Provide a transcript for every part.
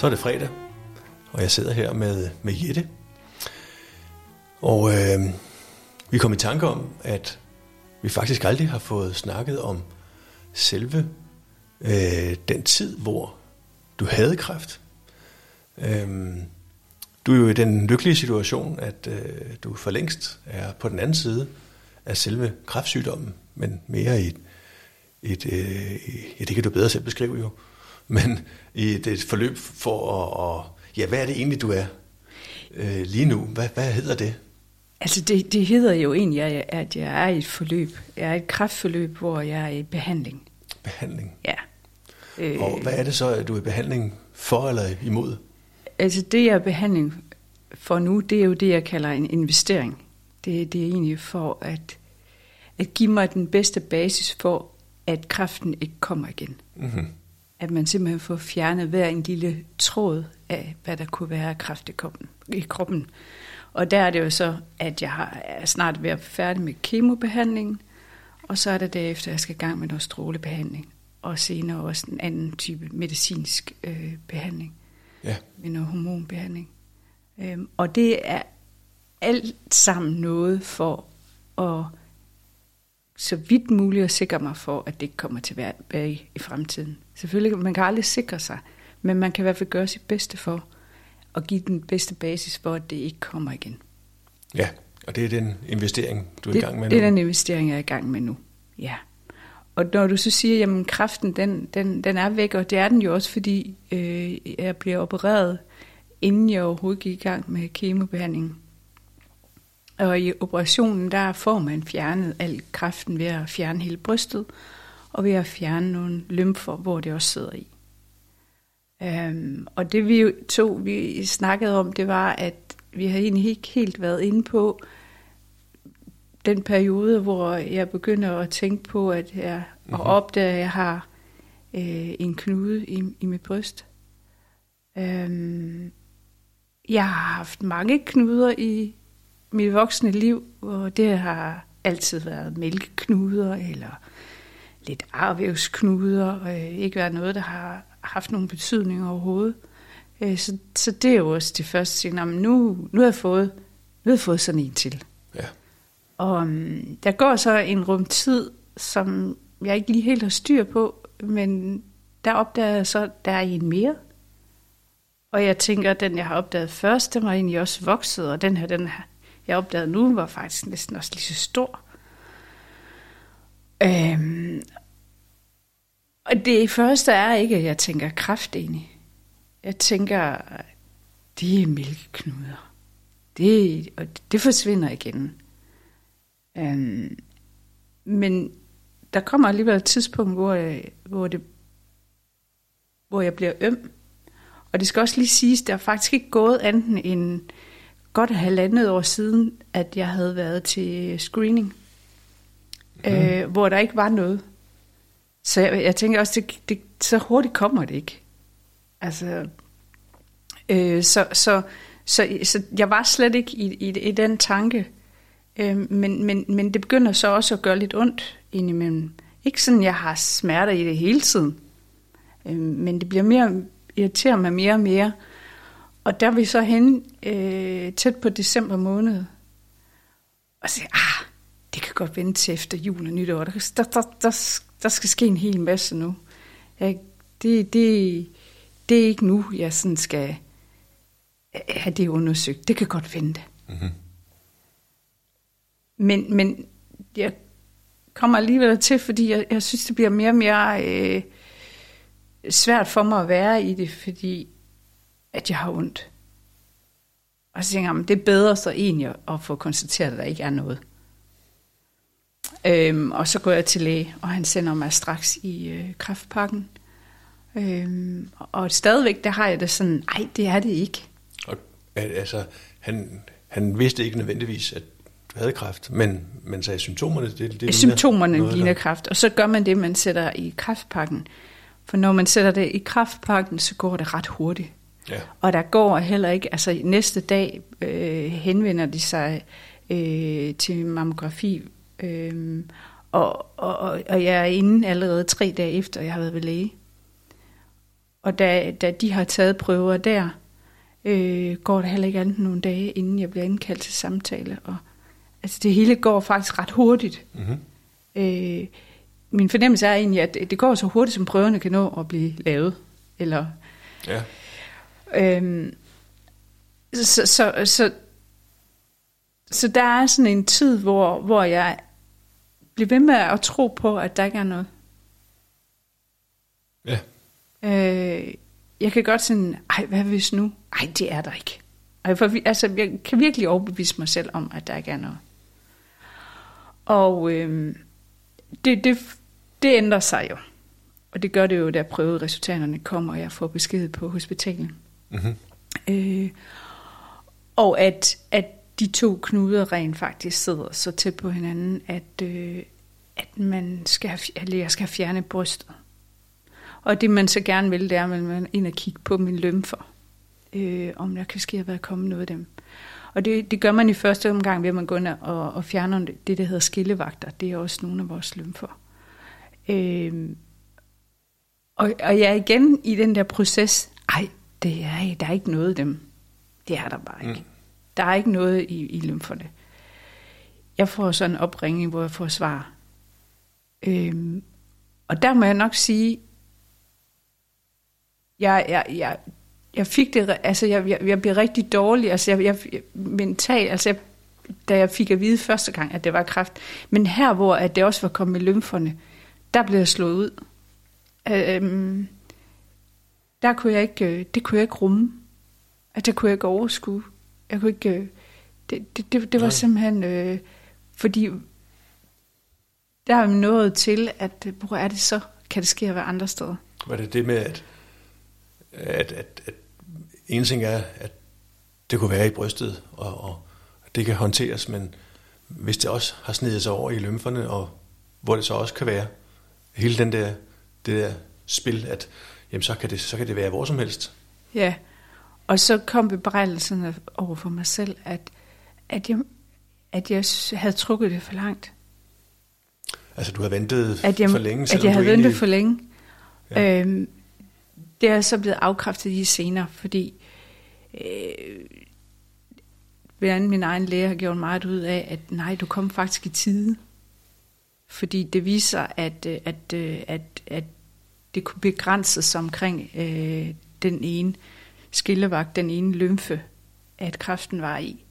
Så er det fredag, og jeg sidder her med, med Jette. Og øh, vi kom i tanke om, at vi faktisk aldrig har fået snakket om selve øh, den tid, hvor du havde kræft. Øh, du er jo i den lykkelige situation, at øh, du for længst er på den anden side af selve kræftsygdommen, men mere i et, et, øh, ja, det kan du bedre selv beskrive jo, men i et, et forløb for at, og, ja, hvad er det egentlig, du er øh, lige nu? Hvad, hvad hedder det? Altså det, det hedder jo egentlig, at jeg er i et forløb. Jeg er i et kræftforløb, hvor jeg er i behandling. Behandling? Ja. Øh, og hvad er det så, at du er i behandling for eller imod? Altså det, jeg er i behandling for nu, det er jo det, jeg kalder en investering. Det, det er egentlig for at, at give mig den bedste basis for, at kræften ikke kommer igen. Mm-hmm. At man simpelthen får fjernet hver en lille tråd af, hvad der kunne være kræft i kroppen. I kroppen. Og der er det jo så, at jeg har, er snart ved at være færdig med kemobehandlingen, og så er det derefter, at jeg skal i gang med noget strålebehandling, og senere også en anden type medicinsk øh, behandling, ja. med noget hormonbehandling. Øhm, og det er alt sammen noget for at så vidt muligt at sikre mig for, at det ikke kommer tilbage i fremtiden. Selvfølgelig, man kan aldrig sikre sig, men man kan i hvert fald gøre sit bedste for at give den bedste basis for, at det ikke kommer igen. Ja, og det er den investering, du er det, i gang med nu? Det er den investering, jeg er i gang med nu, ja. Og når du så siger, at kræften den, den, den er væk, og det er den jo også, fordi øh, jeg bliver opereret, inden jeg overhovedet gik i gang med kemobehandling. Og i operationen, der får man fjernet al kræften ved at fjerne hele brystet, og ved at fjerne nogle lymfer, hvor det også sidder i. Um, og det vi to vi snakkede om, det var, at vi har egentlig ikke helt været inde på den periode, hvor jeg begynder at tænke på, at jeg mm-hmm. og opdager, at jeg har øh, en knude i, i mit bryst. Um, jeg har haft mange knuder i mit voksne liv, og det har altid været mælkeknuder eller lidt arvævsknuder, og ikke været noget, der har haft nogen betydning overhovedet. Øh, så, så det er jo også det første signal, nu, nu har jeg fået, nu har jeg fået sådan en til. Ja. Og um, der går så en rum tid, som jeg ikke lige helt har styr på, men der opdager jeg så, der er en mere. Og jeg tænker, at den, jeg har opdaget først, den var egentlig også vokset, og den her, den her jeg opdagede nu, var faktisk næsten også lige så stor. Øhm, og det første er ikke, at jeg tænker kraft egentlig. Jeg tænker, det er mælkeknuder. Det, og det forsvinder igen. Øhm, men der kommer alligevel et tidspunkt, hvor jeg, hvor, det, hvor jeg bliver øm. Og det skal også lige siges, der er faktisk ikke gået anden end godt halvandet år siden, at jeg havde været til screening, mm. øh, hvor der ikke var noget. Så jeg, jeg tænker også, det, det, så hurtigt kommer det ikke. Altså, øh, så, så, så, så jeg var slet ikke i, i, i den tanke. Øh, men, men, men det begynder så også at gøre lidt ondt indimellem. Ikke sådan, jeg har smerter i det hele tiden. Øh, men det bliver mere, irriterer mig mere og mere. Og der er vi så hen øh, tæt på december måned. Og så ah, det kan godt vente til efter jul og nytår. Der, der, der, der, der skal ske en hel masse nu. Jeg, det, det, det er ikke nu, jeg sådan skal have det undersøgt. Det kan godt vente. Mm-hmm. Men, men jeg kommer alligevel til, fordi jeg, jeg synes, det bliver mere og mere øh, svært for mig at være i det, fordi at jeg har ondt. Og så tænker jeg, det er bedre så egentlig at få konstateret, at der ikke er noget. Øhm, og så går jeg til læge, og han sender mig straks i øh, kraftpakken. Øhm, og stadigvæk, der har jeg det sådan, nej, det er det ikke. Og altså, han, han vidste ikke nødvendigvis, at du havde kræft, men, men sagde symptomerne, det, det Symptomerne ligner, ligner kræft, og så gør man det, man sætter i kraftpakken. For når man sætter det i kraftpakken, så går det ret hurtigt. Ja. Og der går heller ikke, altså næste dag øh, henvender de sig øh, til mammografi, øh, og, og, og jeg er inde allerede tre dage efter, jeg har været ved læge. Og da, da de har taget prøver der, øh, går det heller ikke andet nogle dage, inden jeg bliver indkaldt til samtale. Og, altså det hele går faktisk ret hurtigt. Mm-hmm. Øh, min fornemmelse er egentlig, at det går så hurtigt, som prøverne kan nå at blive lavet. Eller, Ja. Øhm, så, så, så, så der er sådan en tid, hvor, hvor jeg bliver ved med at tro på, at der ikke er noget. Ja. Øh, jeg kan godt sådan, ej, hvad hvis nu? Ej, det er der ikke. Og jeg, altså, jeg kan virkelig overbevise mig selv om, at der ikke er noget. Og øh, det, det, det ændrer sig jo. Og det gør det jo, da prøveresultaterne kommer, og jeg får besked på hospitalet. Mm-hmm. Øh, og at, at de to knuder rent faktisk sidder så tæt på hinanden, at, øh, at man skal have, eller jeg skal have fjernet brystet. Og det man så gerne vil, det er, at man ind og kigge på min lymfer, øh, om der kan ske at være kommet noget af dem. Og det, det gør man i første omgang ved, at man går ind og, og fjerner det, der hedder skillevagter. Det er også nogle af vores lymfer. Øh, og, og jeg er igen i den der proces, ej, det er, der er ikke noget af dem. Det er der bare ikke. Mm. Der er ikke noget i, i lymferne. Jeg får sådan en opringning, hvor jeg får svar. Øhm, og der må jeg nok sige, jeg, jeg, jeg, jeg fik det, altså jeg, jeg, jeg blev rigtig dårlig, altså jeg, jeg mentalt, altså jeg, da jeg fik at vide første gang, at det var kræft, men her, hvor at det også var kommet med lymferne, der blev jeg slået ud. Øhm, der kunne jeg ikke, øh, det kunne jeg ikke rumme. At det kunne jeg ikke overskue. Jeg kunne ikke, øh, det, det, det, det var Nej. simpelthen, øh, fordi der er nået til, at øh, hvor er det så, kan det ske være andre steder. Var det det med, at, at, at, at en ting er, at det kunne være i brystet, og, og det kan håndteres, men hvis det også har snedet sig over i lymferne, og hvor det så også kan være, hele den der, det der spil, at jamen, så, kan det, så kan det være hvor som helst. Ja, og så kom bebrejdelsen over for mig selv, at, at, jeg, at jeg havde trukket det for langt. Altså, du har ventet At jeg, for længe, at jeg havde egentlig... ventet for længe. Ja. Øhm, det er så blevet afkræftet i senere, fordi øh, blandt min egen læge har gjort meget ud af, at nej, du kom faktisk i tide. Fordi det viser, at, øh, at, øh, at, at det kunne begrænses omkring øh, den ene skillevagt, den ene lymfe, at kræften var i.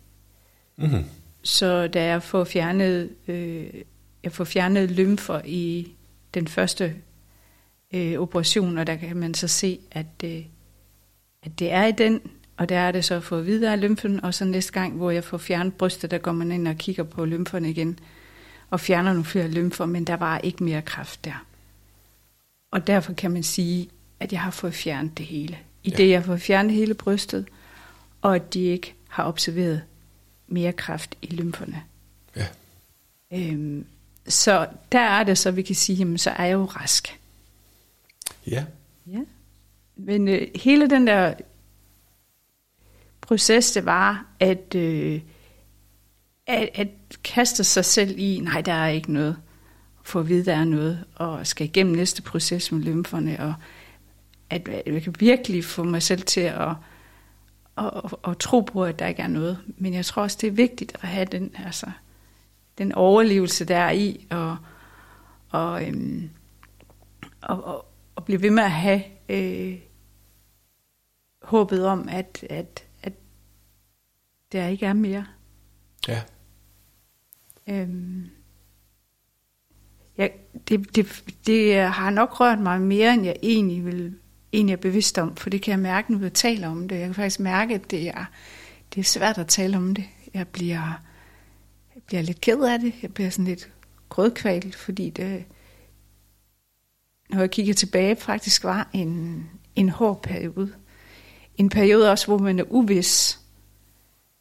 Mm-hmm. Så da jeg får fjernet, øh, jeg får fjernet lymfer i den første øh, operation, og der kan man så se, at, øh, at det er i den, og der er det så få videre af lymfen, og så næste gang, hvor jeg får fjernet brystet, der går man ind og kigger på lymferne igen, og fjerner nogle flere lymfer, men der var ikke mere kræft der. Og derfor kan man sige, at jeg har fået fjernet det hele. I Ja. det, jeg har fået fjernet hele brystet, og at de ikke har observeret mere kræft i lymferne. Ja. Øhm, så der er det så, vi kan sige, jamen, så er jeg jo rask. Ja. Ja. Men øh, hele den der proces, det var, at, øh, at, at kaste sig selv i, nej, der er ikke noget, få at vide, der er noget, og skal igennem næste proces med lymferne, og at, at jeg kan virkelig få mig selv til at, at, at, at tro på, at der ikke er noget. Men jeg tror også, det er vigtigt at have den, altså, den overlevelse, der er i, og, og, øhm, og, og, og blive ved med at have øh, håbet om, at, at, at der ikke er mere. Ja. Øhm, ja, det, det, det har nok rørt mig mere, end jeg egentlig, vil, egentlig er bevidst om, for det kan jeg mærke, når jeg taler om det. Jeg kan faktisk mærke, at det er, det er svært at tale om det. Jeg bliver, jeg bliver lidt ked af det. Jeg bliver sådan lidt grødkvalt, fordi det, når jeg kigger tilbage, faktisk var en, en hård periode. En periode også, hvor man er uvis,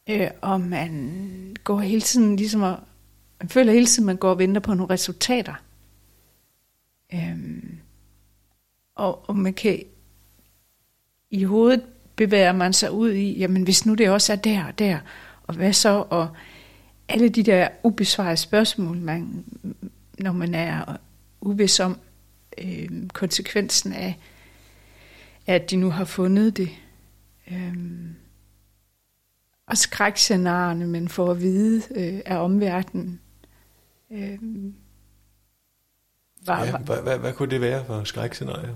øh, og man går hele tiden ligesom at, man føler hele tiden, at man går og venter på nogle resultater. Øhm, og, og man kan i hovedet bevæger man sig ud i, jamen hvis nu det også er der og der, og hvad så, og alle de der ubesvarede spørgsmål, man, når man er uvis om øh, konsekvensen af, at de nu har fundet det. Øhm, og skrækscenarierne, man får at vide øh, af omverdenen. Øhm, var, ja, hvad, hvad, hvad kunne det være for skrækscenarier?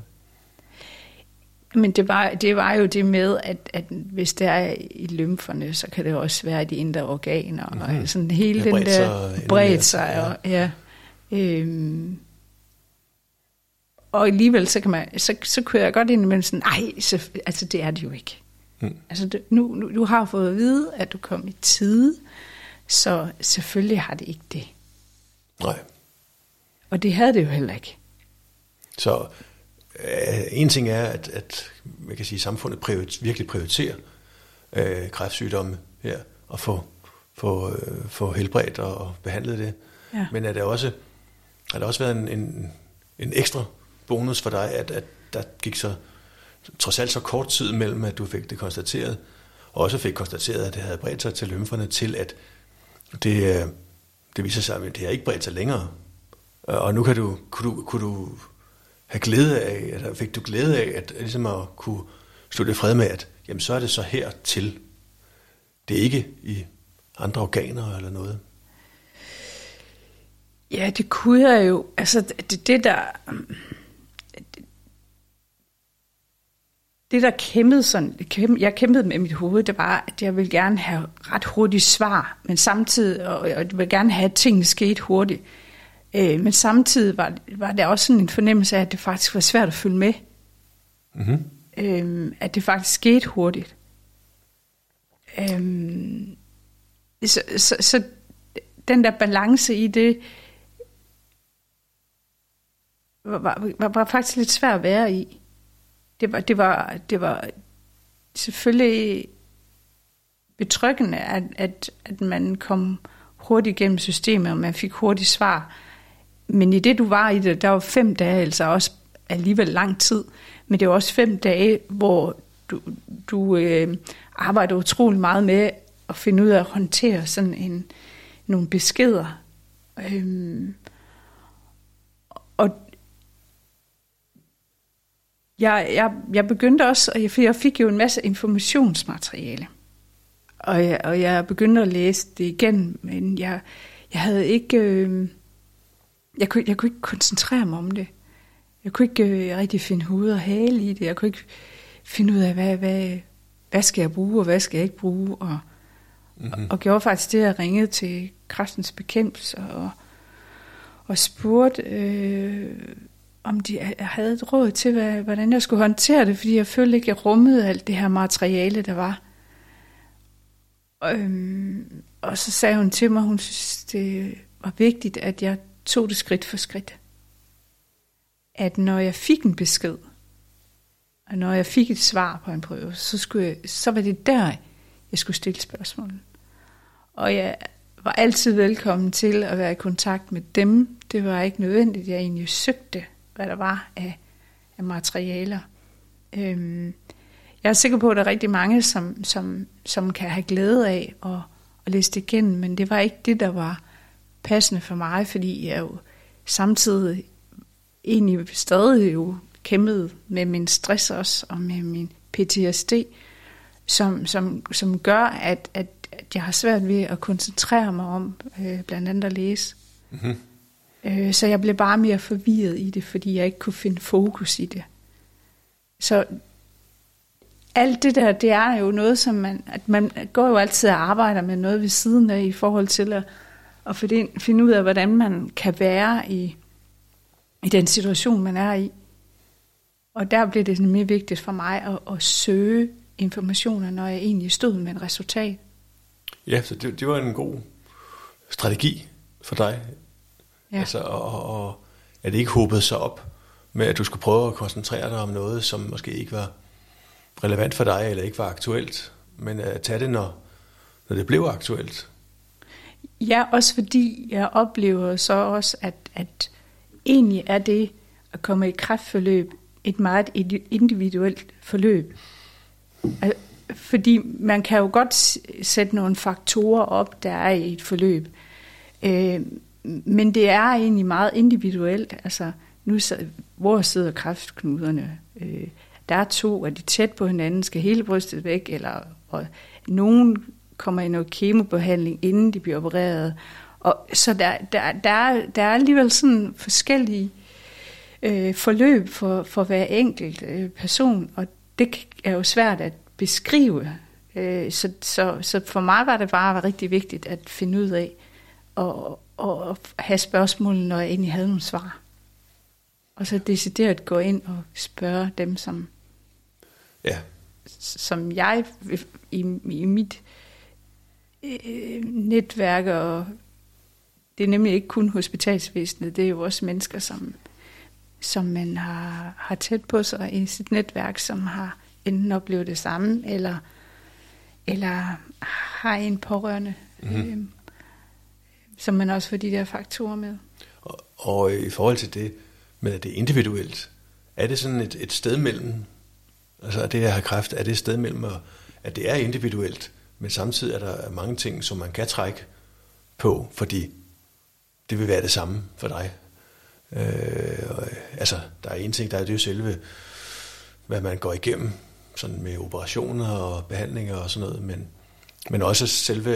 Men det var, det var jo det med, at, at hvis det er i lymferne, så kan det også være i de indre organer. Mm-hmm. Og sådan hele den der bredt sig. Og, ja. Øhm, og alligevel, så, kan man, så, så kunne jeg godt ind imellem sådan, nej, så, altså det er det jo ikke. Mm. Altså det, nu, nu, du har fået at vide, at du kom i tide, så selvfølgelig har det ikke det. Nej. Og det havde det jo heller ikke. Så øh, en ting er, at, at man kan sige, samfundet prioriter, virkelig prioriterer øh, kræftsygdomme her, og få, få, øh, få helbredt og, og behandlet det. Ja. Men er det også, har det også været en, en, en ekstra bonus for dig, at, at der gik så trods alt så kort tid mellem, at du fik det konstateret, og også fik konstateret, at det havde bredt sig til lymferne, til at det, øh, det viser sig, at det har ikke bredt sig længere. Øh, og nu kan du, kunne, du, kunne du have glæde af, eller fik du glæde af, at, at, ligesom at kunne stå det fred med, at jamen, så er det så her til. Det er ikke i andre organer eller noget. Ja, det kunne jeg jo. Altså, det, det der... Det, der kæmpede sådan, jeg kæmpede med mit hoved, det var, at jeg ville gerne have ret hurtigt svar, men samtidig, og jeg ville gerne have, at tingene skete hurtigt. Øh, men samtidig var, var der også sådan en fornemmelse af, at det faktisk var svært at følge med. Mm-hmm. Øh, at det faktisk skete hurtigt. Øh, så, så, så den der balance i det, var, var, var faktisk lidt svært at være i. Det var, det var, det var selvfølgelig betryggende, at, at, at man kom hurtigt igennem systemet, og man fik hurtigt svar. Men i det, du var i det, der var fem dage, altså også alligevel lang tid, men det var også fem dage, hvor du, du øh, arbejder utrolig meget med at finde ud af at håndtere sådan en, nogle beskeder. Øhm, og jeg, jeg, jeg begyndte også, og jeg, jeg fik jo en masse informationsmateriale. Og jeg, og jeg begyndte at læse det igen, men jeg, jeg havde ikke... Øh, jeg kunne, jeg kunne ikke koncentrere mig om det. Jeg kunne ikke øh, rigtig finde hoved og hale i det. Jeg kunne ikke finde ud af, hvad, hvad, hvad skal jeg bruge, og hvad skal jeg ikke bruge. Og, mm-hmm. og gjorde faktisk det, at jeg ringede til kræftens bekæmpelse og, og spurgte, øh, om de havde et råd til, hvad, hvordan jeg skulle håndtere det, fordi jeg følte ikke, jeg rummede alt det her materiale, der var. Øhm, og så sagde hun til mig, hun synes, det var vigtigt, at jeg tog det skridt for skridt. At når jeg fik en besked, og når jeg fik et svar på en prøve, så, skulle jeg, så var det der, jeg skulle stille spørgsmål. Og jeg var altid velkommen til at være i kontakt med dem. Det var ikke nødvendigt, jeg egentlig søgte, hvad der var af, af materialer. Øhm, jeg er sikker på, at der er rigtig mange, som, som, som kan have glæde af at, at læse det igennem, men det var ikke det, der var passende for mig, fordi jeg jo samtidig egentlig stadig jo kæmpede med min stress også, og med min PTSD, som, som, som gør, at, at, at jeg har svært ved at koncentrere mig om øh, blandt andet at læse. Mm-hmm. Øh, så jeg blev bare mere forvirret i det, fordi jeg ikke kunne finde fokus i det. Så alt det der, det er jo noget, som man, at man går jo altid og arbejder med noget ved siden af i forhold til at og finde ud af, hvordan man kan være i, i den situation, man er i. Og der blev det nemlig vigtigt for mig at, at søge informationer, når jeg egentlig stod med et resultat. Ja, så det, det var en god strategi for dig. Ja. Altså, og, og at det ikke håbede sig op med, at du skulle prøve at koncentrere dig om noget, som måske ikke var relevant for dig, eller ikke var aktuelt, men at tage det, når, når det blev aktuelt. Ja, også fordi jeg oplever så også, at, at egentlig er det at komme i kraftforløb et meget individuelt forløb. Fordi man kan jo godt sætte nogle faktorer op, der er i et forløb. Øh, men det er egentlig meget individuelt. Altså, nu hvor sidder kraftknuderne? Øh, der er to, og de tæt på hinanden, skal hele brystet væk, eller og nogen kommer i noget kemobehandling, inden de bliver opereret. Og, så der, der, der, er, der er alligevel sådan forskellige øh, forløb for, for hver enkelt øh, person, og det er jo svært at beskrive. Øh, så, så, så for mig var det bare rigtig vigtigt at finde ud af, og, og have spørgsmål, når jeg egentlig havde nogle svar. Og så decideret gå ind og spørge dem, som, Ja, som jeg i, i mit øh, netværk, og det er nemlig ikke kun hospitalsvæsenet, det er jo også mennesker, som, som man har, har tæt på sig i sit netværk, som har enten oplevet det samme, eller, eller har en pårørende, Mhm. mm-hmm. øh, som man også får de der faktorer med. og, og i forhold til det med, at det er individuelt, er det sådan et, et sted mellem, altså det at have kræft, er det et sted mellem, at det er individuelt, men samtidig er der mange ting, som man kan trække på, fordi det vil være det samme for dig. Øh, og, altså, der er en ting, der er det jo selve, hvad man går igennem, sådan med operationer og behandlinger og sådan noget, men, men også selve,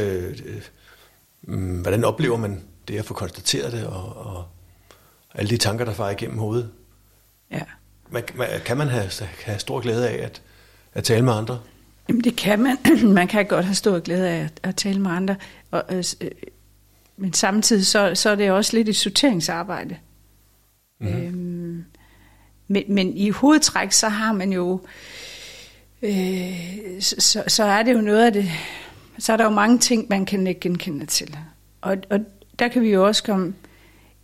øh, hvordan oplever man det at få konstateret det, og, og alle de tanker, der farer igennem hovedet. Ja. Man, man, kan man have, have stor glæde af at, at tale med andre? Jamen det kan man. man kan godt have stor glæde af at, tale med andre. Og, øh, øh, men samtidig så, så er det også lidt et sorteringsarbejde. Mm-hmm. Øhm, men, men i hovedtræk, så har man jo... Øh, så, så er det jo noget af det... Så er der jo mange ting, man kan ikke genkende til. Og, og der kan vi jo også komme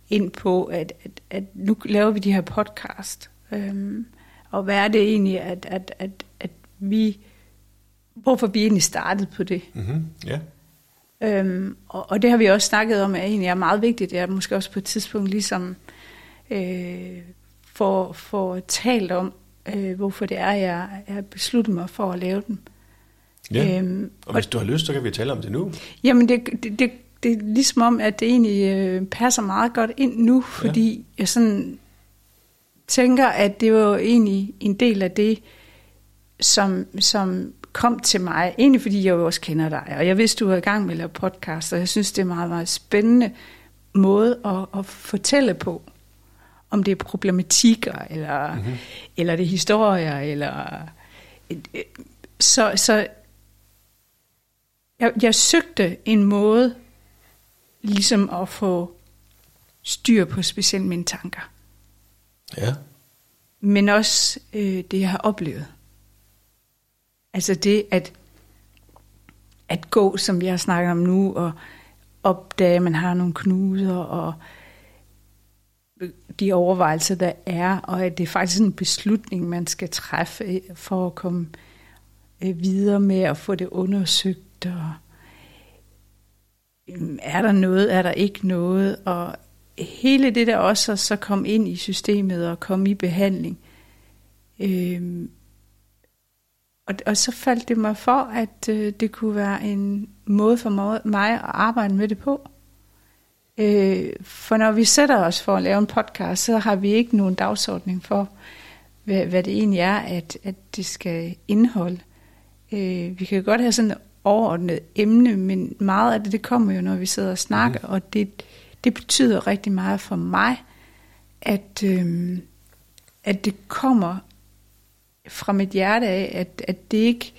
ind på, at, at, at nu laver vi de her podcast. Øhm, og hvad er det egentlig, at, at, at, at vi... Hvorfor vi egentlig startede på det. Mm-hmm. Ja. Øhm, og, og det har vi også snakket om, at egentlig er meget vigtigt. Det er måske også på et tidspunkt ligesom øh, for, for talt om, øh, hvorfor det er, jeg, jeg besluttet mig for at lave den. ja. Øhm, og hvis du har lyst, så kan vi tale om det nu. Jamen, det, det, det, det er ligesom om, at det egentlig øh, passer meget godt ind nu, fordi ja. jeg sådan tænker, at det var jo egentlig en del af det, som, som kom til mig, egentlig fordi jeg jo også kender dig, og jeg vidste, du var i gang med at lave podcast, og jeg synes, det er en meget, meget spændende måde at, at fortælle på, om det er problematikker, eller, mm-hmm. eller det er historier, eller... Så, så jeg, jeg søgte en måde, ligesom at få styr på specielt mine tanker, Ja. men også øh, det, jeg har oplevet. Altså det at, at gå, som vi har snakket om nu, og opdage, at man har nogle knuder, og de overvejelser, der er, og at det er faktisk en beslutning, man skal træffe øh, for at komme øh, videre med at få det undersøgt, og øhm, er der noget, er der ikke noget, og hele det der også så kom ind i systemet og kom i behandling. øh, og, og så faldt det mig for, at øh, det kunne være en måde for mig, at arbejde med det på. Øh, for når vi sætter os for at lave en podcast, så har vi ikke nogen dagsordning for, hvad, hvad det egentlig er, at, at det skal indeholde. Øh, vi kan godt have sådan et overordnet emne, men meget af det, det kommer jo, når vi sidder og snakker, mm. og det, det betyder rigtig meget for mig, at, øh, at det kommer fra mit hjerte af, at, at det ikke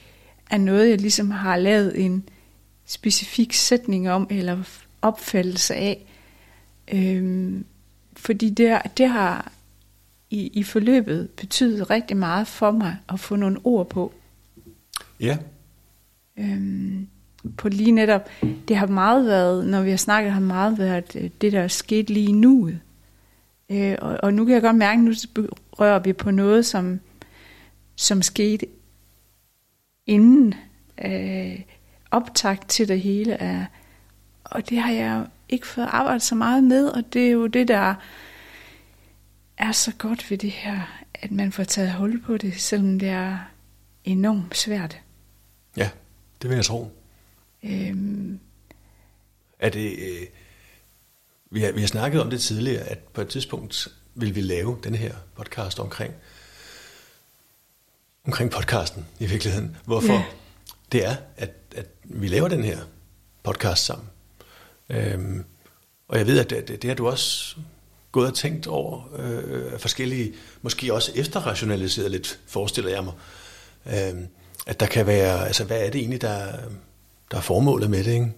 er noget, jeg ligesom har lavet en specifik sætning om, eller opfattelse af. Øhm, fordi det, det har i, i forløbet betydet rigtig meget for mig at få nogle ord på. Ja. Øhm, på lige netop, det har meget været, når vi har snakket, har meget været øh, det, der er sket lige nu. Øh, og, og nu kan jeg godt mærke, at nu rører vi på noget, som, som skete inden øh, optakt til det hele er, og det har jeg ikke fået arbejdet så meget med, og det er jo det, der er så godt ved det her, at man får taget hul på det, selvom det er enormt svært. Ja, det vil jeg tro. Øhm, Er det, øh, vi, har, vi har snakket om det tidligere, at på et tidspunkt vil vi lave den her podcast omkring omkring podcasten i virkeligheden. Hvorfor Ja. det er, at, at vi laver den her podcast sammen. Øhm, og jeg ved, at det, det har du også gået og tænkt over øh, forskellige, måske også efterrationaliseret lidt, forestiller jeg mig. Øhm, at der kan være, altså hvad er det egentlig, der, der er formålet med det, ikke?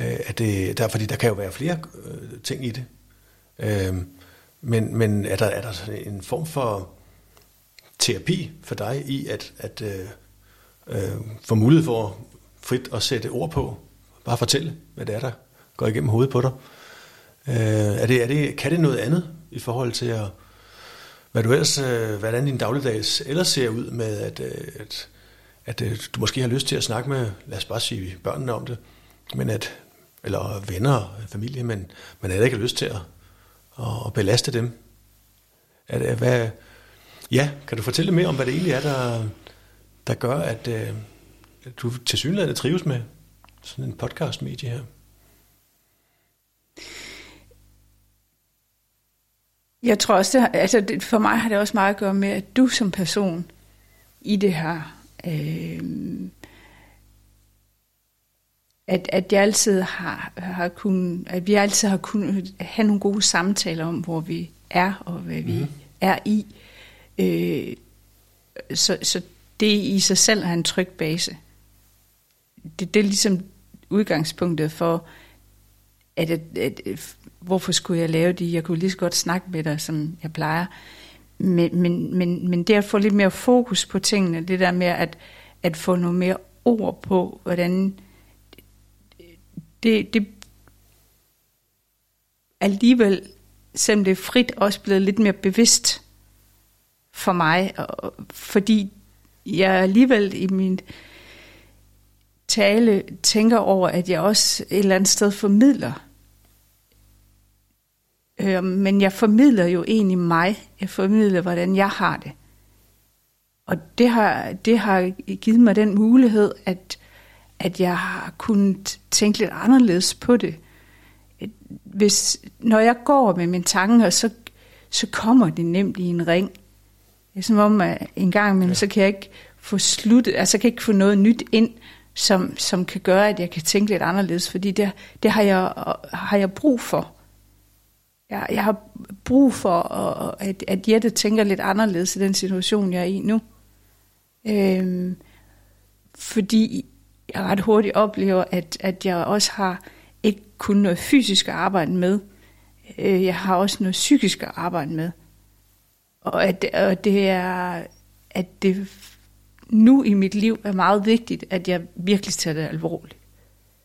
Øh, at det der, fordi der kan jo være flere øh, ting i det. Øhm, men, men er der, er der en form for terapi for dig i at, at øh, øh, få mulighed for frit at sætte ord på, bare fortælle, hvad det er, der går igennem hovedet på dig. Øh, er det, er det, kan det noget andet i forhold til at, hvad du ellers, øh, hvordan din dagligdags ellers ser ud med, at, øh, at, at øh, du måske har lyst til at snakke med, lad os bare sige børnene om det, men at, eller venner og familie, men man ikke har lyst til at, at, at belaste dem. Er det, hvad, ja, kan du fortælle mere om, hvad det egentlig er, der, der gør, at, øh, du til synligheden trives med sådan en podcast-medie her? Jeg tror også, det, har- altså det, for mig har det også meget at gøre med, at du som person i det her, øh, at, at jeg altid har, har kun, at vi altid har kunnet have nogle gode samtaler om, hvor vi er og hvad vi Mhm. mm. er i. Øh, Øh, så, så det i sig selv er en tryg base. Det, det er ligesom udgangspunktet for, at, at, at, at hvorfor skulle jeg lave det? Jeg kunne lige så godt snakke med dig, som jeg plejer. Men, men, men, men det at få lidt mere fokus på tingene, det der med at, at få noget mere ord på, hvordan det, det alligevel, selvom det er frit, også blevet lidt mere bevidst for mig, fordi jeg alligevel i min tale tænker over, at jeg også et eller andet sted formidler. Øh, men jeg formidler jo egentlig mig. Jeg formidler, hvordan jeg har det. Og det har, det har givet mig den mulighed, at, at jeg har kunnet tænke lidt anderledes på det. Hvis, når jeg går med mine tanker, så, så kommer det nemt i en ring. Det er som om, at en gang imellem, ja. så kan jeg ikke få sluttet, altså jeg kan ikke få noget nyt ind, som, som kan gøre, at jeg kan tænke lidt anderledes, fordi det, det har, jeg, har jeg brug for. Jeg, jeg har brug for, at, at Jette tænker lidt anderledes i den situation, jeg er i nu. Øhm, fordi jeg ret hurtigt oplever, at, at jeg også har ikke kun noget fysisk at arbejde med, øh, jeg har også noget psykisk at arbejde med. Og at, og det er, at det nu i mit liv er meget vigtigt, at jeg virkelig tager det alvorligt.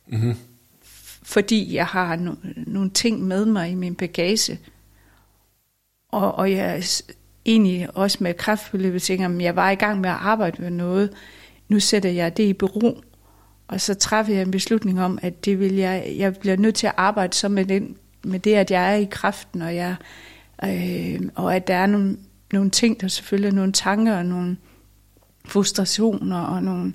Mm-hmm. Fordi jeg har no, nogle ting med mig i min bagage. Og, og jeg er egentlig også med kraftforløbet tænker, at jeg var i gang med at arbejde med noget. Nu sætter jeg det i bero. Og så træffer jeg en beslutning om, at det vil jeg, jeg bliver nødt til at arbejde så med, den, med det, at jeg er i kraften, og, jeg, øh, og at der er nogle, nogle ting, der selvfølgelig er nogle tanker og nogle frustrationer og nogle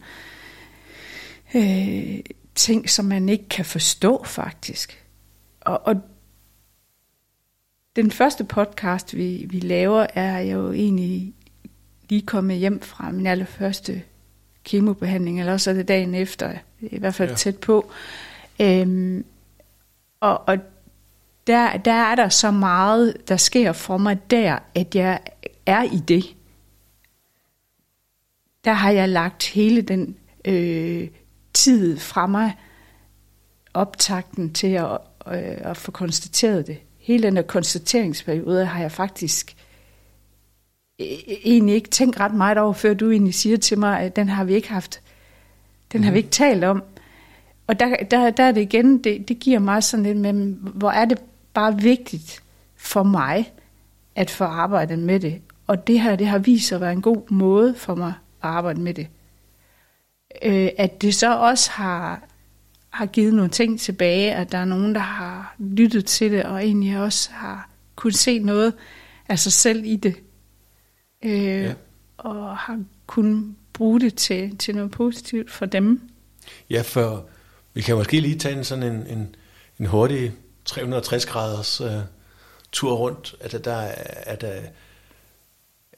øh, ting, som man ikke kan forstå faktisk. Og, og den første podcast, vi, vi laver, er jeg jo egentlig lige kommet hjem fra min allerførste kemobehandling, eller også er det dagen efter, i hvert fald ja. tæt på. Øhm, og og der, der er der så meget, der sker for mig der, at jeg er i det. Der har jeg lagt hele den øh, tid fra mig, optakten til at, øh, at få konstateret det. Hele den der konstateringsperiode har jeg faktisk egentlig ikke tænkt ret meget over, før du egentlig siger til mig, at den har vi ikke haft, den har vi ikke talt om. Og der, der, der er det igen, det, det giver mig sådan lidt med, hvor er det bare vigtigt for mig, at få arbejdet med det. Og det her, det har vist sig at være en god måde for mig at arbejde med det. Øh, at det så også har, har givet nogle ting tilbage, at der er nogen, der har lyttet til det, og egentlig også har kunnet se noget af sig selv i det øh, ja. og har kunnet bruge det til, til noget positivt for dem. Ja, for vi kan måske lige tage en sådan en, en, en hurtig 360 graders øh, tur rundt. At der, at, at,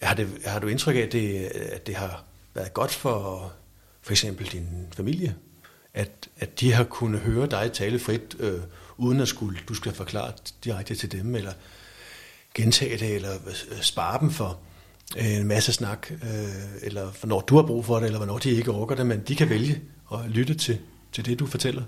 har, det, har du indtryk af, at det, at det har været godt for for eksempel din familie, at, at de har kunnet høre dig tale frit, øh, uden at skulle, du skal forklare direkte til dem, eller gentage det, eller øh, spare dem for øh, en masse snak, øh, eller hvornår du har brug for det, eller hvornår de ikke orker det, men de kan vælge at lytte til, til det, du fortæller.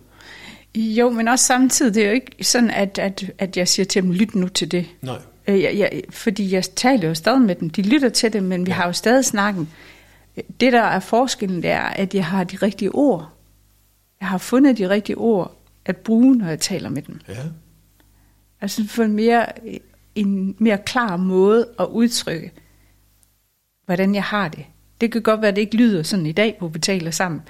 Jo, men også samtidig, det er jo ikke sådan, at, at, at jeg siger til dem, lyt nu til det. Nej. Øh, jeg, jeg, fordi jeg taler jo stadig med dem, de lytter til det, men vi ja. har jo stadig snakken. Det, der er forskellen, det er, at jeg har de rigtige ord. Jeg har fundet de rigtige ord at bruge, når jeg taler med dem. Ja. Altså for en mere, en mere klar måde at udtrykke, hvordan jeg har det. Det kan godt være, at det ikke lyder sådan i dag, hvor vi taler sammen.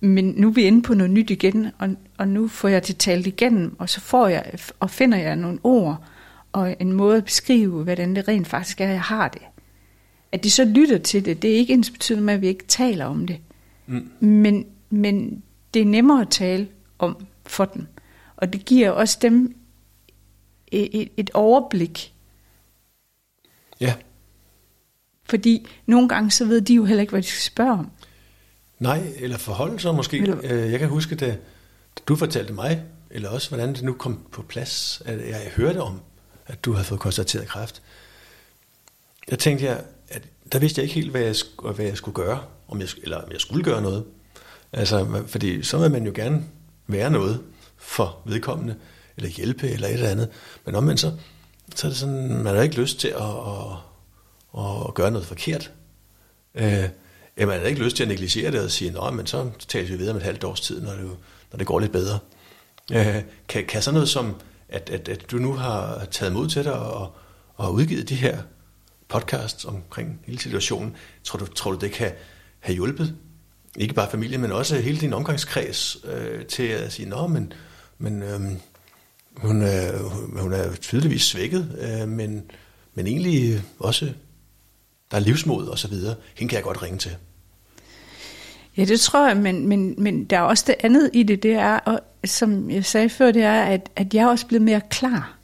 Men nu er vi inde på noget nyt igen, og, og nu får jeg det talt igennem, og så får jeg, og finder jeg nogle ord, og en måde at beskrive, hvordan det rent faktisk er, jeg har det. At de så lytter til det, det er ikke ens betydende med, at vi ikke taler om det. Mm. Men, men det er nemmere at tale om for dem. Og det giver også dem et, et overblik. Ja. Fordi nogle gange så ved de jo heller ikke, hvad de skal spørge om. Nej, eller forholde sig måske. Eller... Øh, jeg kan huske, da du fortalte mig, eller også hvordan det nu kom på plads, at jeg hørte om, at du havde fået konstateret kræft. Jeg tænkte, jeg, at der vidste jeg ikke helt, hvad jeg, hvad jeg skulle gøre, om jeg, eller om jeg skulle gøre noget. Altså, fordi så vil man jo gerne være noget for vedkommende, eller hjælpe, eller et eller andet. Men omvendt så, så er det sådan, man har ikke lyst til at, at, at gøre noget forkert. Øh, man havde ikke lyst til at negligere det og sige, nej, men så taler vi videre om et halvt års tid, når det, når det går lidt bedre. Øh, kan, kan sådan noget som, at, at, at du nu har taget mod til dig og, og udgivet de her podcasts omkring hele situationen, tror du, tror du det kan have hjulpet ikke bare familien, men også hele din omgangskreds øh, til at sige, nå, men, men øh, hun, er, hun er tydeligvis svækket, øh, men, men egentlig også, der er livsmod og så videre. Hende kan jeg godt ringe til. Ja, det tror jeg, men, men, men der er også det andet i det, det er, og, som jeg sagde før, det er, at, at jeg er også blevet mere klar.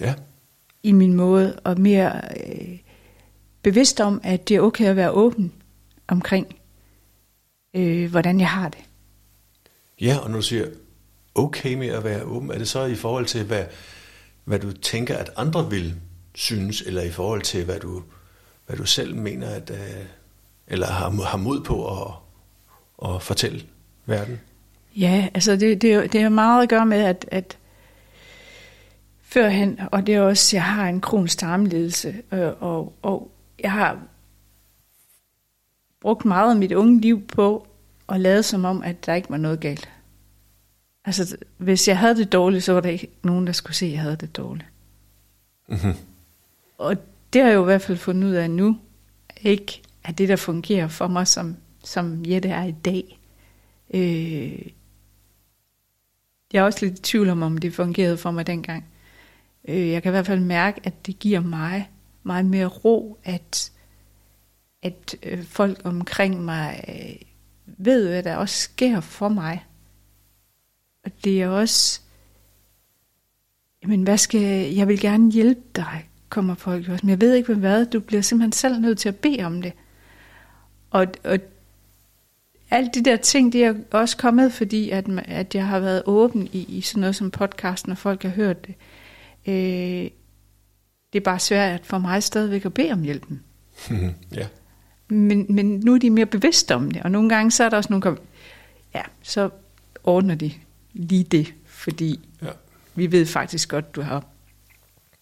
Ja. I min måde, og mere øh, bevidst om, at det er okay at være åben omkring øh, hvordan jeg har det. Ja, og når du siger okay med at være åben, er det så i forhold til, hvad, hvad du tænker, at andre vil synes, eller i forhold til, hvad du, hvad du selv mener, at, øh, eller har, har mod på at, at fortælle verden? Ja, altså det, det, det er meget at gøre med, at, at førhen, og det er også, jeg har en kronisk tarmledelse, øh, og, og jeg har brugt meget af mit unge liv på at lade som om, at der ikke var noget galt. Altså, hvis jeg havde det dårligt, så var der ikke nogen, der skulle se, at jeg havde det dårligt. Mm-hmm. Og det har jeg jo i hvert fald fundet ud af nu, ikke at det, der fungerer for mig, som, som Jette er i dag. Øh, jeg er også lidt i tvivl om, om det fungerede for mig dengang. Øh, jeg kan i hvert fald mærke, at det giver mig meget mere ro, at at øh, folk omkring mig øh, ved, hvad der også sker for mig. Og det er også, jamen hvad skal, jeg vil gerne hjælpe dig, kommer folk også, men jeg ved ikke hvad, du bliver simpelthen selv nødt til at bede om det. Og, og alt de der ting, det er også kommet, fordi at, at jeg har været åben i, i sådan noget som podcasten, og folk har hørt det. Øh, det er bare svært for mig stadigvæk at bede om hjælpen. ja. Men, men nu er de mere bevidste om det, og nogle gange så er der også nogle, ja, så ordner de lige det, fordi ja. vi ved faktisk godt, du har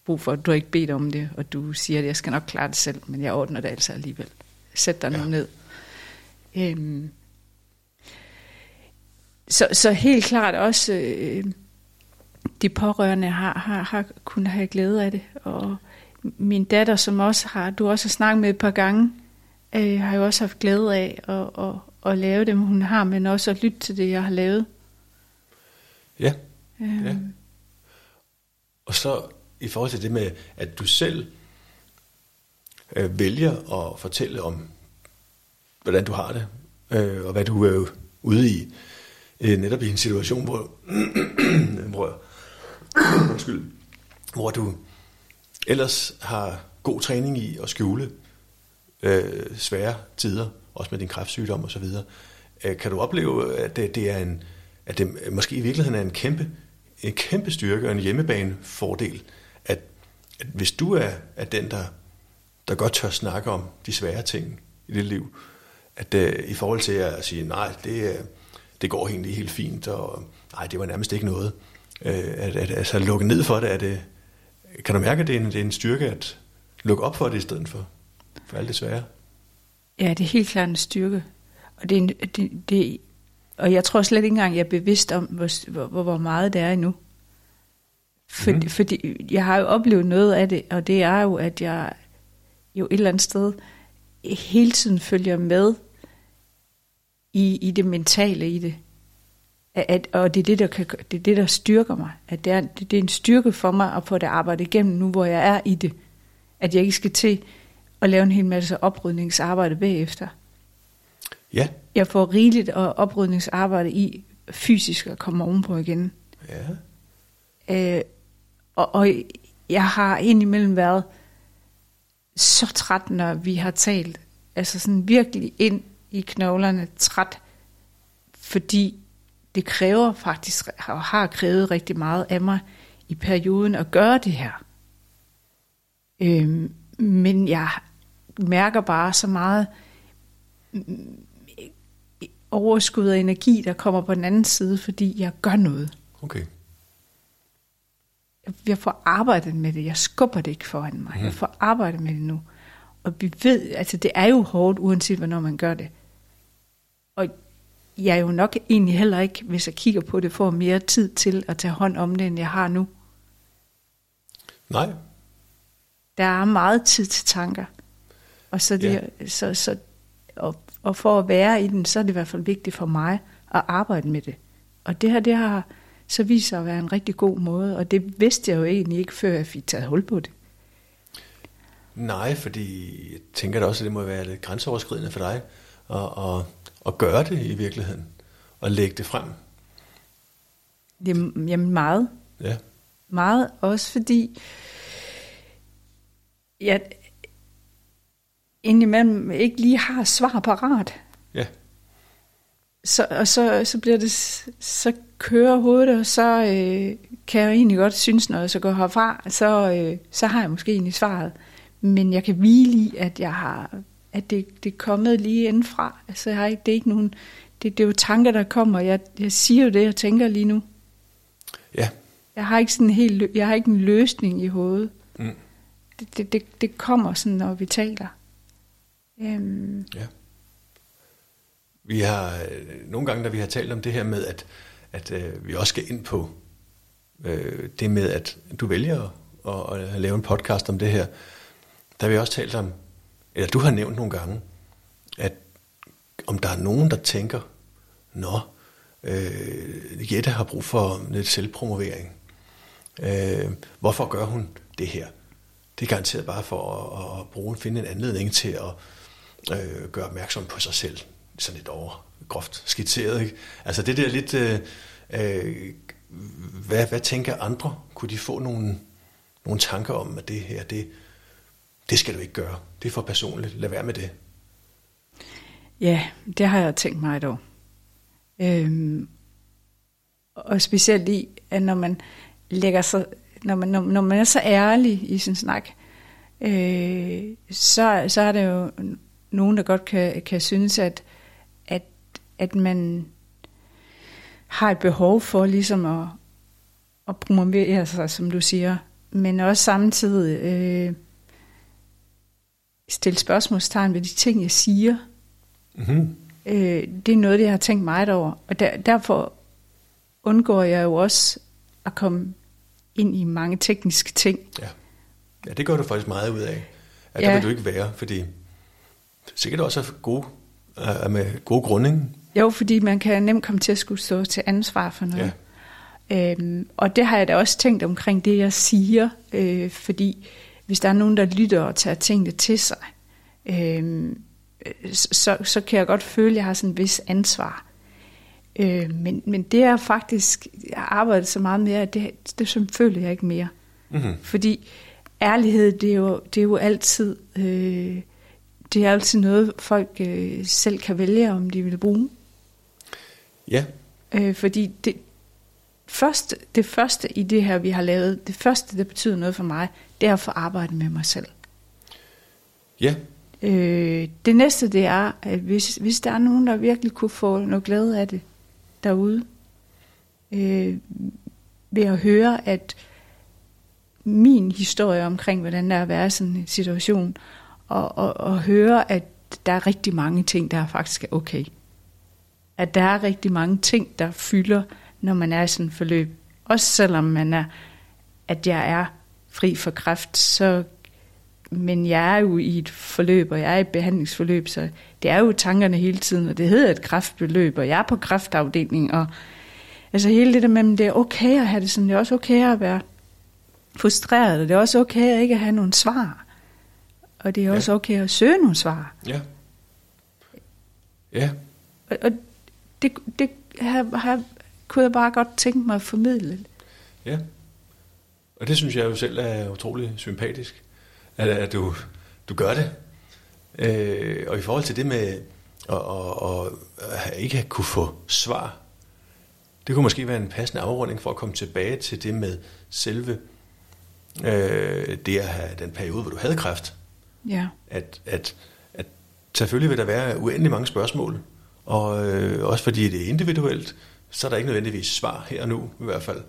brug for, at du har ikke bedt om det, og du siger, at jeg skal nok klare det selv, men jeg ordner det altså alligevel. Sæt dig ja. nu ned. Øhm, så, så helt klart også, øh, de pårørende har, har, har kunnet have glæde af det, og min datter, som også har, du også har snakket med et par gange, øh, har jo også haft glæde af at, at, at lave dem, hun har, men også at lytte til det, jeg har lavet. Ja. Øhm. ja. Og så i forhold til det med, at du selv øh, vælger at fortælle om, hvordan du har det, øh, og hvad du er ude i, øh, netop i en situation, hvor, hvor, undskyld, hvor du ellers har god træning i at skjule, øh, svære tider, også med din kræftsygdom og så videre. Øh, kan du opleve, at det, det er en, at det måske i virkeligheden er en kæmpe, en kæmpe styrke og en hjemmebanefordel, fordel, at hvis du er, er den, der, der godt tør snakke om de svære ting i dit liv, at uh, i forhold til at sige, nej, det, øh, det går egentlig helt fint, og nej, det var nærmest ikke noget, uh, at, at altså, lukke ned for det, er det, kan du mærke, at det er en, det er en styrke at lukke op for det i stedet for, for alt det svære? Ja, det er helt klart en styrke. Og, det er en, det, det, og jeg tror slet ikke engang, jeg er bevidst om, hvor, hvor, hvor meget det er endnu. For, mm. Fordi jeg har jo oplevet noget af det, og det er jo, at jeg jo et eller andet sted hele tiden følger med i, i det mentale i det. At, og det er det, der kan, det er det, der styrker mig. At det er, det, det er en styrke for mig at få det arbejde igennem nu, hvor jeg er i det. At jeg ikke skal til at lave en hel masse oprydningsarbejde bagefter. Ja. Jeg får rigeligt og oprydningsarbejde i fysisk at komme ovenpå igen. Ja. Øh, og, og jeg har indimellem været så træt, når vi har talt. Altså sådan virkelig ind i knoglerne træt, fordi det kræver faktisk, og har krævet rigtig meget af mig i perioden at gøre det her. Øhm, men jeg mærker bare så meget mm, overskud og energi, der kommer på den anden side, fordi jeg gør noget. Okay. Jeg får arbejdet med det. Jeg skubber det ikke foran mig. Mm. Jeg får arbejdet med det nu. Og vi ved, altså det er jo hårdt, uanset hvornår man gør det. Og jeg er jo nok egentlig heller ikke, hvis jeg kigger på det, får mere tid til at tage hånd om det, end jeg har nu. Nej. Der er meget tid til tanker. Og så, det, ja. så, så og, og for at være i den, så er det i hvert fald vigtigt for mig at arbejde med det. Og det her, det har så vist sig at være en rigtig god måde, og det vidste jeg jo egentlig ikke, før jeg fik taget hul på det. Nej, fordi jeg tænker da også, at det må være lidt grænseoverskridende for dig at, at, at gøre det i virkeligheden, og lægge det frem. Det, jamen meget. Ja. Meget, også fordi jeg indimellem ikke lige har svar parat. Ja. Så, og så, så bliver det, så kører hovedet, og så øh, kan jeg egentlig godt synes, når jeg så går herfra, så, øh, så har jeg måske egentlig svaret. Men jeg kan hvile i, at jeg har, at det, det er kommet lige indenfra. Altså, jeg har ikke, det er ikke nogen, det, det er jo tanker, der kommer. Jeg, jeg siger jo det, jeg tænker lige nu. Ja. Jeg har ikke sådan en helt, jeg har ikke en løsning i hovedet. Mm. Det, det, det, det kommer sådan, når vi taler. Øhm. Ja. Vi har øh, nogle gange, da vi har talt om det her med, at, at øh, vi også skal ind på øh, det med, at du vælger at, at lave en podcast om det her, der har vi også talt om, eller du har nævnt nogle gange, at om der er nogen, der tænker, nå, øh, Jette har brug for lidt selvpromovering. Øh, hvorfor gør hun det her? Det er garanteret bare for at, at bruge, finde en anledning til at øh, gøre opmærksom på sig selv. Sådan lidt over groft skitseret. Ikke? Altså det der lidt, øh, øh, hvad, hvad tænker andre? Kunne de få nogle, nogle tanker om, at det her, det, det skal du ikke gøre. Det er for personligt. Lad være med det. Ja, det har jeg tænkt mig dog. Øhm, og specielt i, at når man lægger sig, når man, når, når man er så ærlig i sin snak, øh, så, så er det jo nogen, der godt kan, kan synes, at, at, man har et behov for ligesom at, at promovere sig, som du siger, men også samtidig øh, stille spørgsmålstegn ved de ting, jeg siger. Mm-hmm. Øh, det er noget, jeg har tænkt meget over, og der, derfor undgår jeg jo også at komme ind i mange tekniske ting. Ja, ja det gør du faktisk meget ud af. At ja. der vil du ikke være, fordi sikkert også er gode, er med gode grunde. Jo, fordi man kan nemt komme til at skulle stå til ansvar for noget. Ja. Øhm, og det har jeg da også tænkt omkring det, jeg siger, øh, fordi hvis der er nogen, der lytter og tager tingene til sig, øhm, så, så kan jeg godt føle, at jeg har sådan en vis ansvar. Øh, men, men det er faktisk, jeg har arbejdet så meget med, at det, det som føler jeg ikke mere. Mm-hmm. Fordi ærlighed, det er jo, det er jo altid... Øh, det er altid noget, folk øh, selv kan vælge, om de vil bruge. Ja, Øh, fordi det første, det første i det her, vi har lavet, det første, der betyder noget for mig, det er at få arbejdet med mig selv. ja, Øh, det næste, det er, at hvis, hvis der er nogen, der virkelig kunne få noget glæde af det derude, øh, ved at høre, at min historie omkring, hvordan der er at være i sådan en situation, og, og, og høre, at der er rigtig mange ting, der faktisk er okay. At der er rigtig mange ting, der fylder, når man er i sådan et forløb. Også selvom man er, at jeg er fri for kræft, så men jeg er jo i et forløb, og jeg er i et behandlingsforløb, så det er jo tankerne hele tiden, og det hedder et kræftbeløb, og jeg er på kræftafdelingen, og altså hele det der med, at det er okay at have det sådan, det er også okay at være frustreret, og det er også okay at ikke have nogen svar, og det er Ja. også okay at søge nogle svar. ja. Ja, Og, og det, det har, har, kunne jeg bare godt tænke mig at formidle. ja. Og det synes jeg jo selv er utrolig sympatisk, at, at du, du gør det. Øh, og i forhold til det med at, at, at, at ikke at kunne få svar, det kunne måske være en passende afrunding for at komme tilbage til det med selve øh, det at have den periode, hvor du havde kræft. Ja, at, at, at selvfølgelig vil der være uendelig mange spørgsmål, og øh, også fordi det er individuelt, så er der ikke nødvendigvis svar her og nu i hvert fald.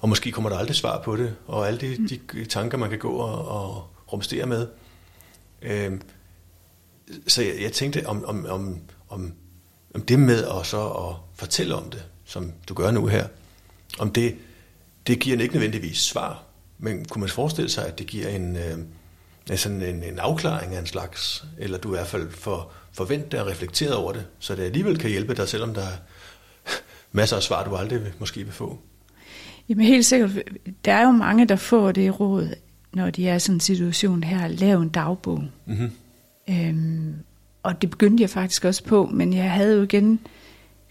Og måske kommer der aldrig svar på det, og alle de, de tanker, man kan gå og, og rumstere med. Øh, så jeg, jeg tænkte om, om, om, om, om det med at så at fortælle om det, som du gør nu her, om det, det giver ikke nødvendigvis svar, men kunne man forestille sig, at det giver en, øh, sådan en, en afklaring af en slags, eller du i hvert fald får forventet og reflekteret over det, så det alligevel kan hjælpe dig, selvom der er masser af svar, du aldrig vil, måske vil få. Jamen helt sikkert, der er jo mange, der får det råd, når de er i sådan en situation her, lav en dagbog. Mm-hmm. Øhm, og det begyndte jeg faktisk også på, men jeg havde jo igen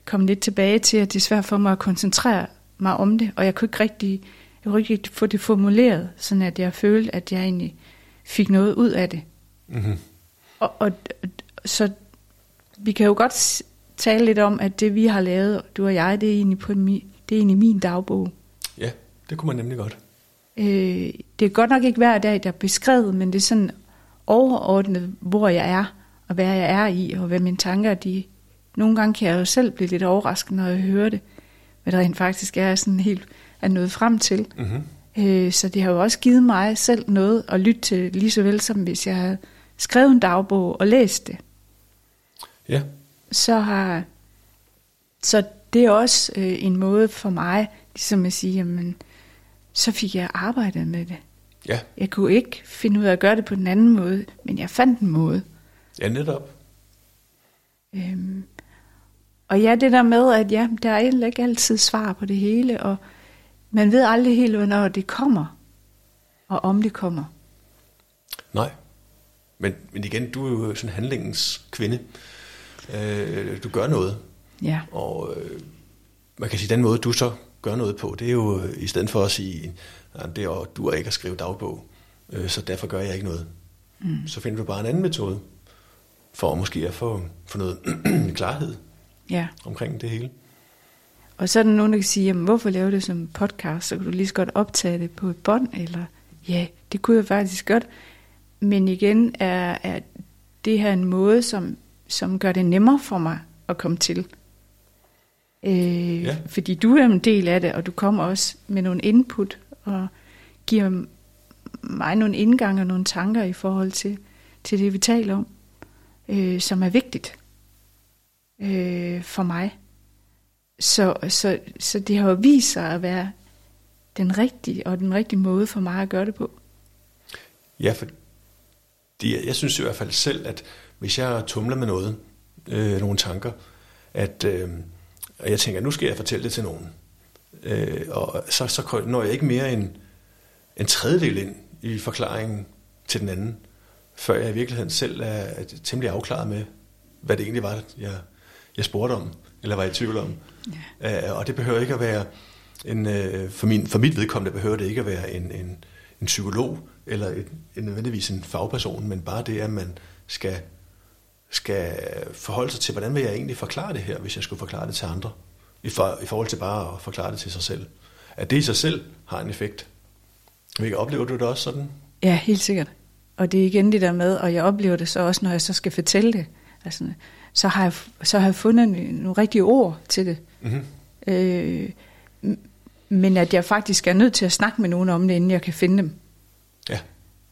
kommet lidt tilbage til, at det er svært for mig at koncentrere mig om det, og jeg kunne ikke rigtig, jeg kunne ikke rigtig få det formuleret, sådan at jeg følte, at jeg egentlig fik noget ud af det. Mm-hmm. Og, og så vi kan jo godt tale lidt om, at det vi har lavet, du og jeg, det er egentlig, på mi, det er egentlig min dagbog. Ja, det kunne man nemlig godt. Øh, det er godt nok ikke hver dag, der er beskrevet, men det er sådan overordnet, hvor jeg er, og hvad jeg er i, og hvad mine tanker de... Nogle gange kan jeg jo selv blive lidt overrasket, når jeg hører det, hvad der rent faktisk er sådan helt er nået frem til. Mm-hmm. Øh, så det har jo også givet mig selv noget at lytte til, lige så vel som hvis jeg havde skrevet en dagbog og læst det. Ja, Så har så det er også øh, en måde for mig, ligesom at sige, jamen, så fik jeg arbejdet med det. ja, Jeg kunne ikke finde ud af at gøre det på den anden måde, men jeg fandt en måde. ja netop. Øhm, og ja, det der med, at ja, der er ikke altid svar på det hele, og man ved aldrig helt, hvornår det kommer, og om det kommer. Nej. Men, men igen, du er jo sådan handlingens kvinde. Øh, du gør noget, Ja, og øh, man kan sige, den måde, du så gør noget på, det er jo øh, i stedet for at sige, at det er, du er ikke at skrive dagbog, øh, så derfor gør jeg ikke noget. Mm. Så finder du bare en anden metode, for måske at få, få noget klarhed ja. omkring det hele. Og så er der nogen, der kan sige, jamen, hvorfor lave det som podcast, så kan du lige så godt optage det på et bånd, eller ja, det kunne jeg faktisk godt. Men igen er, er det her en måde, som, som gør det nemmere for mig at komme til. Øh, Ja. Fordi du er en del af det, og du kommer også med nogle input, og giver mig nogle indgange og nogle tanker i forhold til, til det, vi taler om, øh, som er vigtigt øh, for mig. Så, så, så det har jo vist sig at være den rigtige og den rigtige måde for mig at gøre det på. Ja, for det, jeg synes i hvert fald selv, at hvis jeg tumler med noget, øh, nogle tanker, at øh, og jeg tænker, nu skal jeg fortælle det til nogen, øh, og så, så når jeg ikke mere end en tredjedel ind i forklaringen til den anden, før jeg i virkeligheden selv er, er temmelig afklaret med, hvad det egentlig var, jeg, jeg spurgte om, eller var i tvivl om. Ja. Øh, og det behøver ikke at være, en, øh, for, min, for mit vedkommende behøver det ikke at være en, en, en psykolog, eller et, en nødvendigvis en fagperson, men bare det, at man skal skal forholde sig til, hvordan vil jeg egentlig forklare det her, hvis jeg skulle forklare det til andre, i, for, i forhold til bare at forklare det til sig selv. At det i sig selv har en effekt. Hvilket oplever du det også sådan? Ja, helt sikkert. Og det er igen det der med, og jeg oplever det så også, når jeg så skal fortælle det. Altså, så, har jeg, så har jeg fundet nogle rigtige ord til det. Mm-hmm. Øh, men at jeg faktisk er nødt til at snakke med nogen om det, inden jeg kan finde dem. Ja.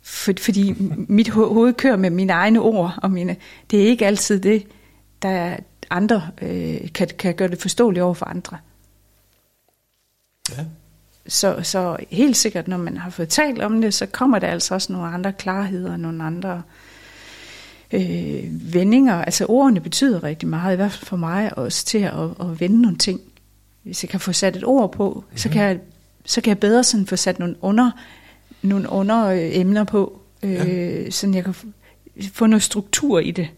For, fordi mit ho- hoved kører med mine egne ord, og mine, det er ikke altid det, der andre øh, kan, kan gøre det forståeligt over for andre. Ja. Så, så helt sikkert, når man har fået talt om det, så kommer der altså også nogle andre klarheder, nogle andre øh, vendinger. Altså ordene betyder rigtig meget, i hvert fald for mig, også til at, at vende nogle ting. Hvis jeg kan få sat et ord på, mm-hmm. så, kan jeg, så kan jeg bedre sådan få sat nogle under, nogle under øh, emner på, øh, ja. så jeg kan få noget struktur i det.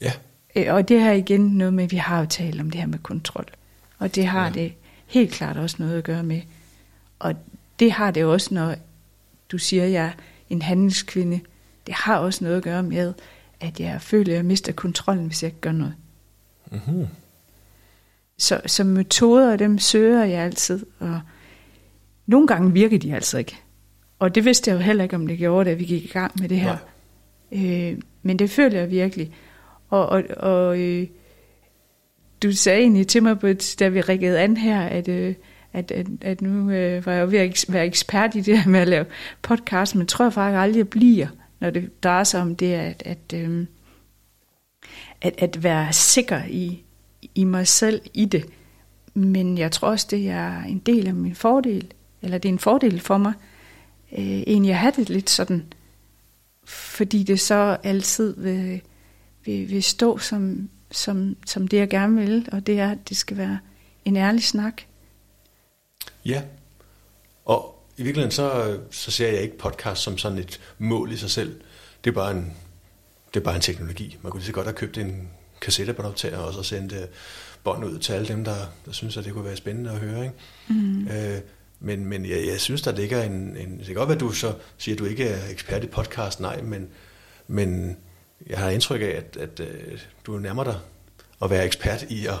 Ja. Øh, og det her igen noget med, vi har jo talt om det her med kontrol. Og det har ja. det helt klart også noget at gøre med. Og det har det også, når du siger, at jeg er en handelskvinde. Det har også noget at gøre med, at jeg føler, at jeg mister kontrollen, hvis jeg ikke gør noget. Mm-hmm. Så, så metoder, dem søger jeg altid, og nogle gange virker de altså ikke. Og det vidste jeg jo heller ikke, om det gjorde, da vi gik i gang med det her. Øh, men det føler jeg virkelig. Og, og, og øh, du sagde egentlig til mig, da vi rikkede an her, at, øh, at, at, at nu øh, var jeg jo ved at være ekspert i det her med at lave podcast, men tror jeg faktisk aldrig, jeg bliver, når det drejer sig om det, at, at, øh, at, at være sikker i, i mig selv i det. Men jeg tror også, det er en del af min fordel, eller det er en fordel for mig, øh, egentlig at have det lidt sådan, fordi det så altid vil, vil, vil stå som, som, som det, jeg gerne vil, og det er, at det skal være en ærlig snak. Ja, og i virkeligheden så, så ser jeg ikke podcast som sådan et mål i sig selv. Det er bare en, det er bare en teknologi. Man kunne lige så godt have købt en kassettebåndoptager og så sende bånd ud til alle dem, der, der synes, at det kunne være spændende at høre. Ikke? Mm. Øh, men, men jeg, jeg synes, der ligger en, en... Det kan godt være, at du så siger, at du ikke er ekspert i podcast, nej, men, men jeg har indtryk af, at, at, at øh, du nærmer dig at være ekspert i at,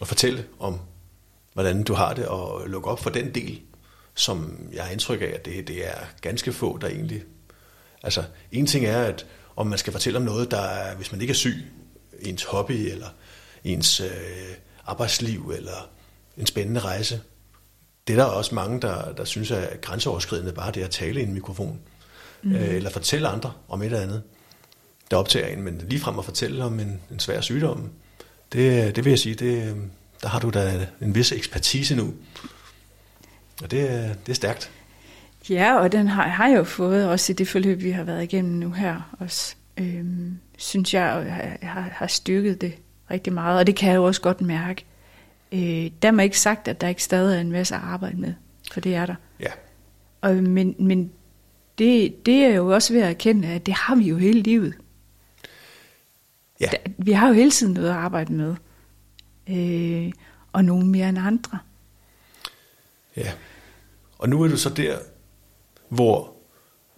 at fortælle om, hvordan du har det, og lukke op for den del, som jeg har indtryk af, at det, det er ganske få, der egentlig... Altså, en ting er, at om man skal fortælle om noget, der er, hvis man ikke er syg, ens hobby, eller ens øh, arbejdsliv, eller en spændende rejse, det er der også mange, der, der synes er grænseoverskridende, bare det at tale i en mikrofon, mm. øh, eller fortælle andre om et eller andet, der optager en, men ligefrem at fortælle om en, en svær sygdom, det, det vil jeg sige, det, der har du da en vis ekspertise nu, og det, det er stærkt. Ja, og den har, har jeg jo fået også i det forløb, vi har været igennem nu her også. Øhm, synes jeg, jeg har, har styrket det rigtig meget, og det kan jeg jo også godt mærke. Øh, der er ikke sagt, at der ikke stadig er en masse at arbejde med, for det er der. Ja. Og, men men det, det er jo også ved at erkende, at det har vi jo hele livet. Ja. Der, vi har jo hele tiden noget at arbejde med. Øh, og nogen mere end andre. Ja. Og nu er du så der, hvor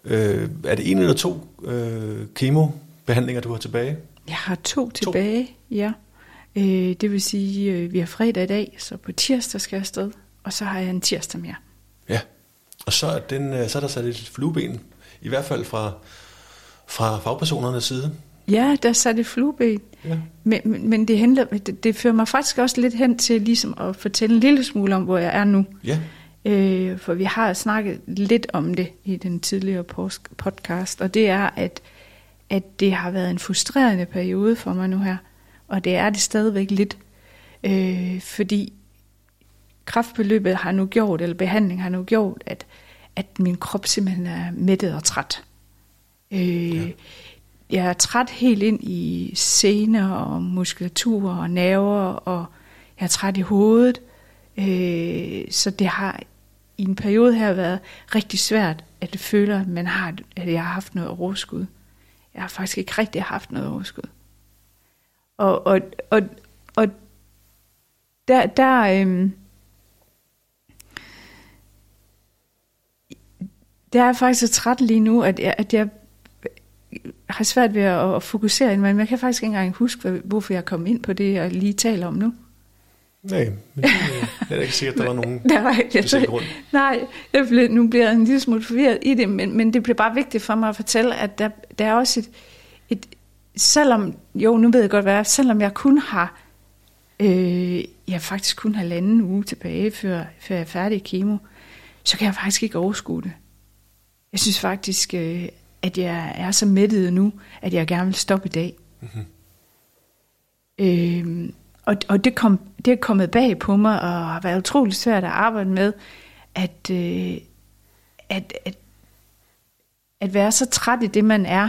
øh, er det en eller to øh, kemobehandlinger, du har tilbage? Jeg har to, to. tilbage, ja. Øh, det vil sige, øh, vi har fredag i dag, så på tirsdag skal jeg afsted, og så har jeg en tirsdag mere. Ja, og så er, den, øh, så er der sat et flueben, i hvert fald fra, fra fagpersonernes side. Ja, der er sat et flueben. Ja. Men, men, men det, henter, det, det fører mig faktisk også lidt hen til ligesom at fortælle en lille smule om, hvor jeg er nu. Ja. Øh, for vi har snakket lidt om det i den tidligere podcast, og det er, at, at det har været en frustrerende periode for mig nu her. Og det er det stadigvæk lidt, øh, fordi kraftbeløbet har nu gjort, eller behandling har nu gjort, at, at min krop simpelthen er mættet og træt. Øh, ja. Jeg er træt helt ind i sener og muskulatur og nerver, og jeg er træt i hovedet. Øh, så det har i en periode her været rigtig svært, at det føler, at, man har, at jeg har haft noget overskud. Jeg har faktisk ikke rigtig haft noget overskud. Og, og, og, og der, der øhm, der er faktisk så træt lige nu, at jeg, at jeg har svært ved at, at fokusere, men jeg kan faktisk ikke engang huske, hvorfor jeg kom ind på det, jeg lige taler om nu. Nej, men det er ikke sikkert, at der var nogen nej, jeg, grund. Nej, jeg blev, nu bliver jeg en lille smule forvirret i det, men, men det bliver bare vigtigt for mig at fortælle, at der, der er også et, et, selvom, jo, nu ved jeg godt, hvad selvom jeg kun har, øh, jeg faktisk kun har halvanden uge tilbage, før, før jeg er færdig i kemo, så kan jeg faktisk ikke overskue det. Jeg synes faktisk, øh, at jeg er så mættet nu, at jeg gerne vil stoppe i dag. Mm-hmm. Øh, og og det, kom, det er kommet bag på mig, og har været utroligt svært at arbejde med, at, øh, at, at, at være så træt i det, man er,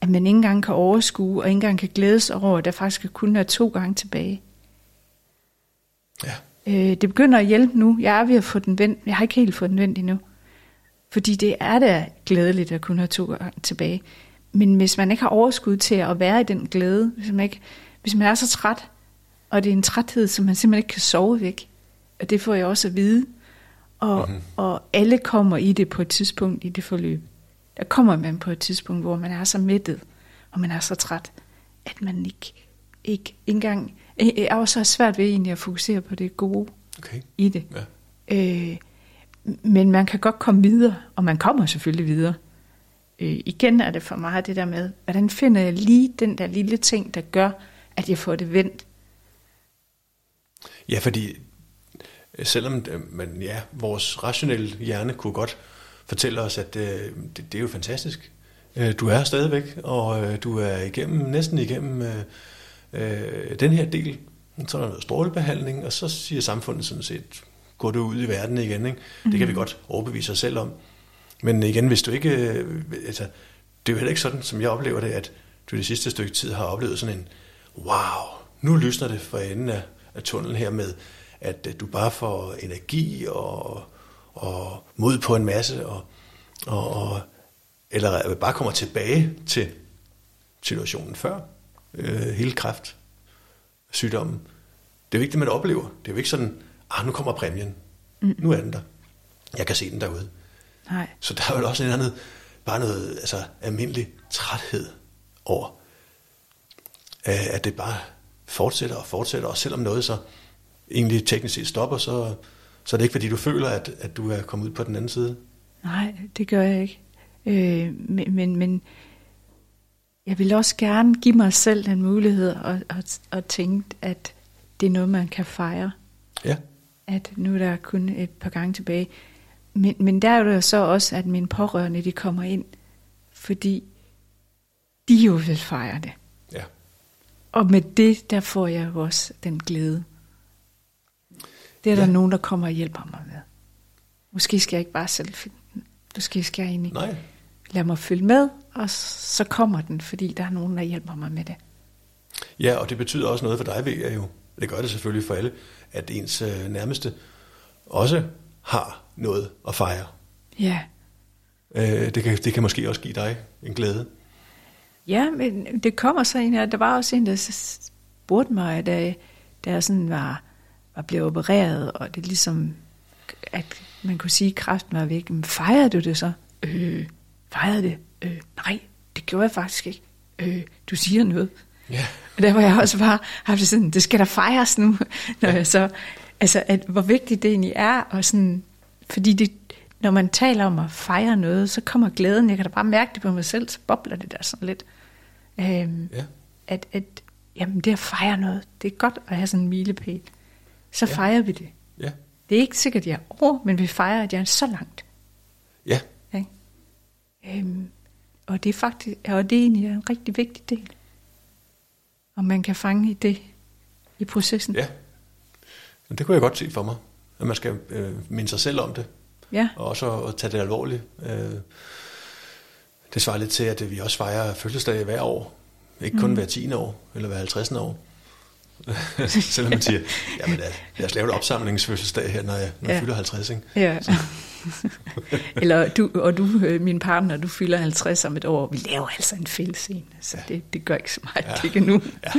at man ikke engang kan overskue, og ikke engang kan glædes over, at der faktisk kun er to gange tilbage. Ja. Øh, det begynder at hjælpe nu. Jeg er ved at få den vendt. Jeg har ikke helt fået den vendt endnu. Fordi det er da glædeligt at kunne have to gange tilbage. Men hvis man ikke har overskud til at være i den glæde, hvis man, ikke, hvis man er så træt, og det er en træthed, som man simpelthen ikke kan sove væk, og det får jeg også at vide, og, mm-hmm. og alle kommer i det på et tidspunkt i det forløb. Der kommer man på et tidspunkt, hvor man er så mættet, og man er så træt, at man ikke, ikke engang... Er også svært ved egentlig at fokusere på det gode okay. i det. Ja. Øh, men man kan godt komme videre, og man kommer selvfølgelig videre. Øh, igen er det for mig det der med, hvordan finder jeg lige den der lille ting, der gør, at jeg får det vendt. Ja, fordi selvom øh, man, ja, vores rationelle hjerne kunne godt fortælle os, at øh, det, det er jo fantastisk. Øh, du er stadigvæk, og øh, du er igennem, næsten igennem øh, øh, den her del. Så er der noget strålebehandling, og så siger samfundet sådan set, gå du ud i verden igen. Ikke? Mm. Det kan vi mhm. godt overbevise os selv om. Men igen, hvis du ikke... Øh, altså, det er jo heller ikke sådan, som jeg oplever det, at du det sidste stykke tid har oplevet sådan en, wow, nu lysner det for enden af, af tunnelen her med, at du bare får energi og, og mod på en masse, og, og, og eller bare kommer tilbage til situationen før øh, hele kræft, sygdommen. Det er vigtigt, at man oplever. Det er jo ikke sådan, ah, nu kommer præmien. Mm. Nu er den der. Jeg kan se den derude. Nej. Så der er jo også en andet, bare noget altså, almindelig træthed over, øh, at det bare fortsætter og fortsætter, og selvom noget så egentlig teknisk set stopper, så, så er det ikke fordi, du føler, at, at du er kommet ud på den anden side. Nej, det gør jeg ikke. Øh, men, men, men jeg vil også gerne give mig selv den mulighed og, og, og tænke, at det er noget, man kan fejre. Ja. At nu er der kun et par gange tilbage. Men, men der er det jo så også, at mine pårørende, de kommer ind, fordi de jo vil fejre det. Ja. Og med det, der får jeg jo også den glæde. Det er ja. der nogen, der kommer og hjælper mig med. Måske skal jeg ikke bare selv finde den. Måske skal jeg egentlig Nej. lade mig følge med, og så kommer den, fordi der er nogen, der hjælper mig med det. Ja, og det betyder også noget for dig, ved jeg jo. Det gør det selvfølgelig for alle, at ens øh, nærmeste også har noget at fejre. Ja. Øh, det, kan, det kan måske også give dig en glæde. Ja, men det kommer så en, der var også en, der spurgte mig, da, da jeg sådan var, var blevet opereret, og det ligesom, at man kunne sige, at kræften var væk. Men fejrede du det så? Øh, fejrede det? Øh, nej, det gjorde jeg faktisk ikke. Øh, du siger noget. Og der var jeg også bare haft det sådan, det skal der fejres nu, når ja. jeg så, altså, at, hvor vigtigt det egentlig er, og sådan, fordi det, når man taler om at fejre noget, så kommer glæden, jeg kan da bare mærke det på mig selv, så bobler det der sådan lidt. Øhm, ja. At, at jamen, det at fejre noget, det er godt at have sådan en milepæl. Så ja. fejrer vi det. Ja. Det er ikke sikkert, at jeg er over, men vi fejrer, at jeg er så langt. Ja. Okay? Øhm, og det er faktisk, og det er egentlig en rigtig vigtig del. Og man kan fange i det i processen. Ja. Men det kunne jeg godt se for mig. At man skal øh, minde sig selv om det. Ja. Og også at tage det alvorligt. Øh, det svarer lidt til, at vi også fejrer fødselsdag hver år. Ikke kun mm. hver 10. år, eller hver 50. år. Selvom man siger, jamen lad os lave et opsamlingsfødselsdag her, når jeg, når jeg fylder 50. Ikke? Ja. eller du, og du, øh, min partner, du fylder 50 om et år. Vi laver altså en fælles en, så ja. det, det gør ikke så meget, ja. ikke nu. ja.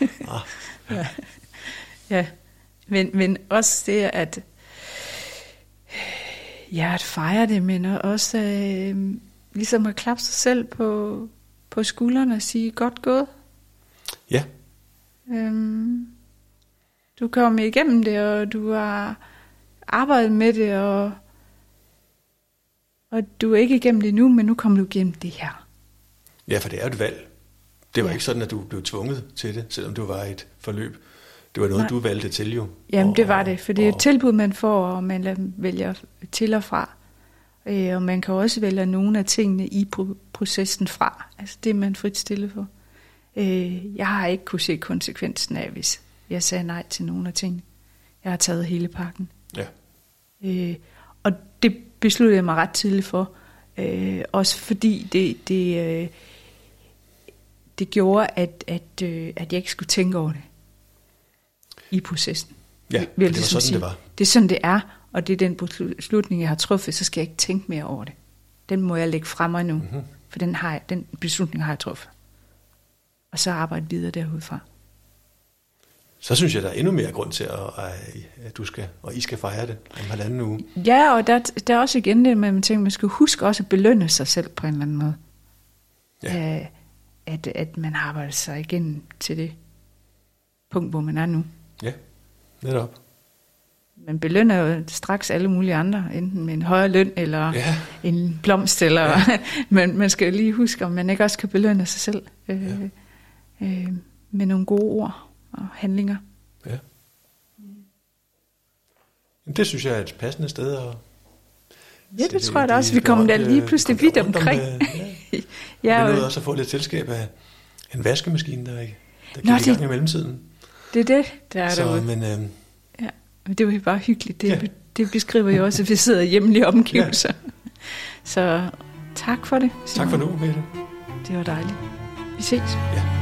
Ah. ja. ja. Men, men også det, at ja, at fejre det, men også øh, ligesom at klappe sig selv på, på skuldrene og sige, godt gået. Ja, Øhm, du kom igennem det, og du har arbejdet med det, og, og du er ikke igennem det nu, men nu kommer du igennem det her. ja, for det er jo et valg. Det var Ja. ikke sådan, at du blev tvunget til det, selvom det var et forløb. Det var noget, Nej. du valgte til jo. Jamen, Og- det var det, for det er et tilbud, man får, og man vælger til og fra. Øh, og man kan også vælge nogle af tingene i pro- processen fra. Altså det er man frit stille for. Øh, jeg har ikke kunne se konsekvensen af, hvis jeg sagde nej til nogle af tingene. Jeg har taget hele pakken. Ja, Øh, og det besluttede jeg mig ret tidligt for. Øh, også fordi det, det, øh, det gjorde, at, at, øh, at jeg ikke skulle tænke over det i processen. ja Vil det var ligesom sådan, det var. Det er sådan, det er, og det er den beslutning, jeg har truffet, så skal jeg ikke tænke mere over det. Den må jeg lægge frem mig nu, Mhm. mm-hmm. for den, har jeg, den beslutning har jeg truffet. Og så arbejde videre derudfra. Så synes jeg, der er endnu mere grund til, at, at- du skal, og I skal fejre det om halvanden uge. Ja, og der, der er også igen det, med, at man man skal huske også at belønne sig selv på en eller anden måde. Ja. Øh, at, at man arbejder sig igen til det punkt, hvor man er nu. Ja, netop. Man belønner jo straks alle mulige andre, enten med en højere løn eller Ja, en blomst, eller, ja. men man skal jo lige huske, om man ikke også kan belønne sig selv øh, ja. Øh, med nogle gode ord og handlinger. ja. Det synes jeg er et passende sted at... Ja, det sætte tror jeg da også. Vi kommer da berømte- lige pludselig kommer vidt rundt om, omkring. øh, Ja. Ja, Vi nåede og også at få lidt selskab af en vaskemaskine, der, der gik Nå, i det- gang i mellemtiden. det er det, der er Så, derude. men øh, Ja, men det var jo bare hyggeligt. Det, Ja. det beskriver jo også, at vi sidder i hjemlige omgivelser. Ja. Så tak for det. tak for Simon. nu, Mette. Det var dejligt. Vi ses. Ja.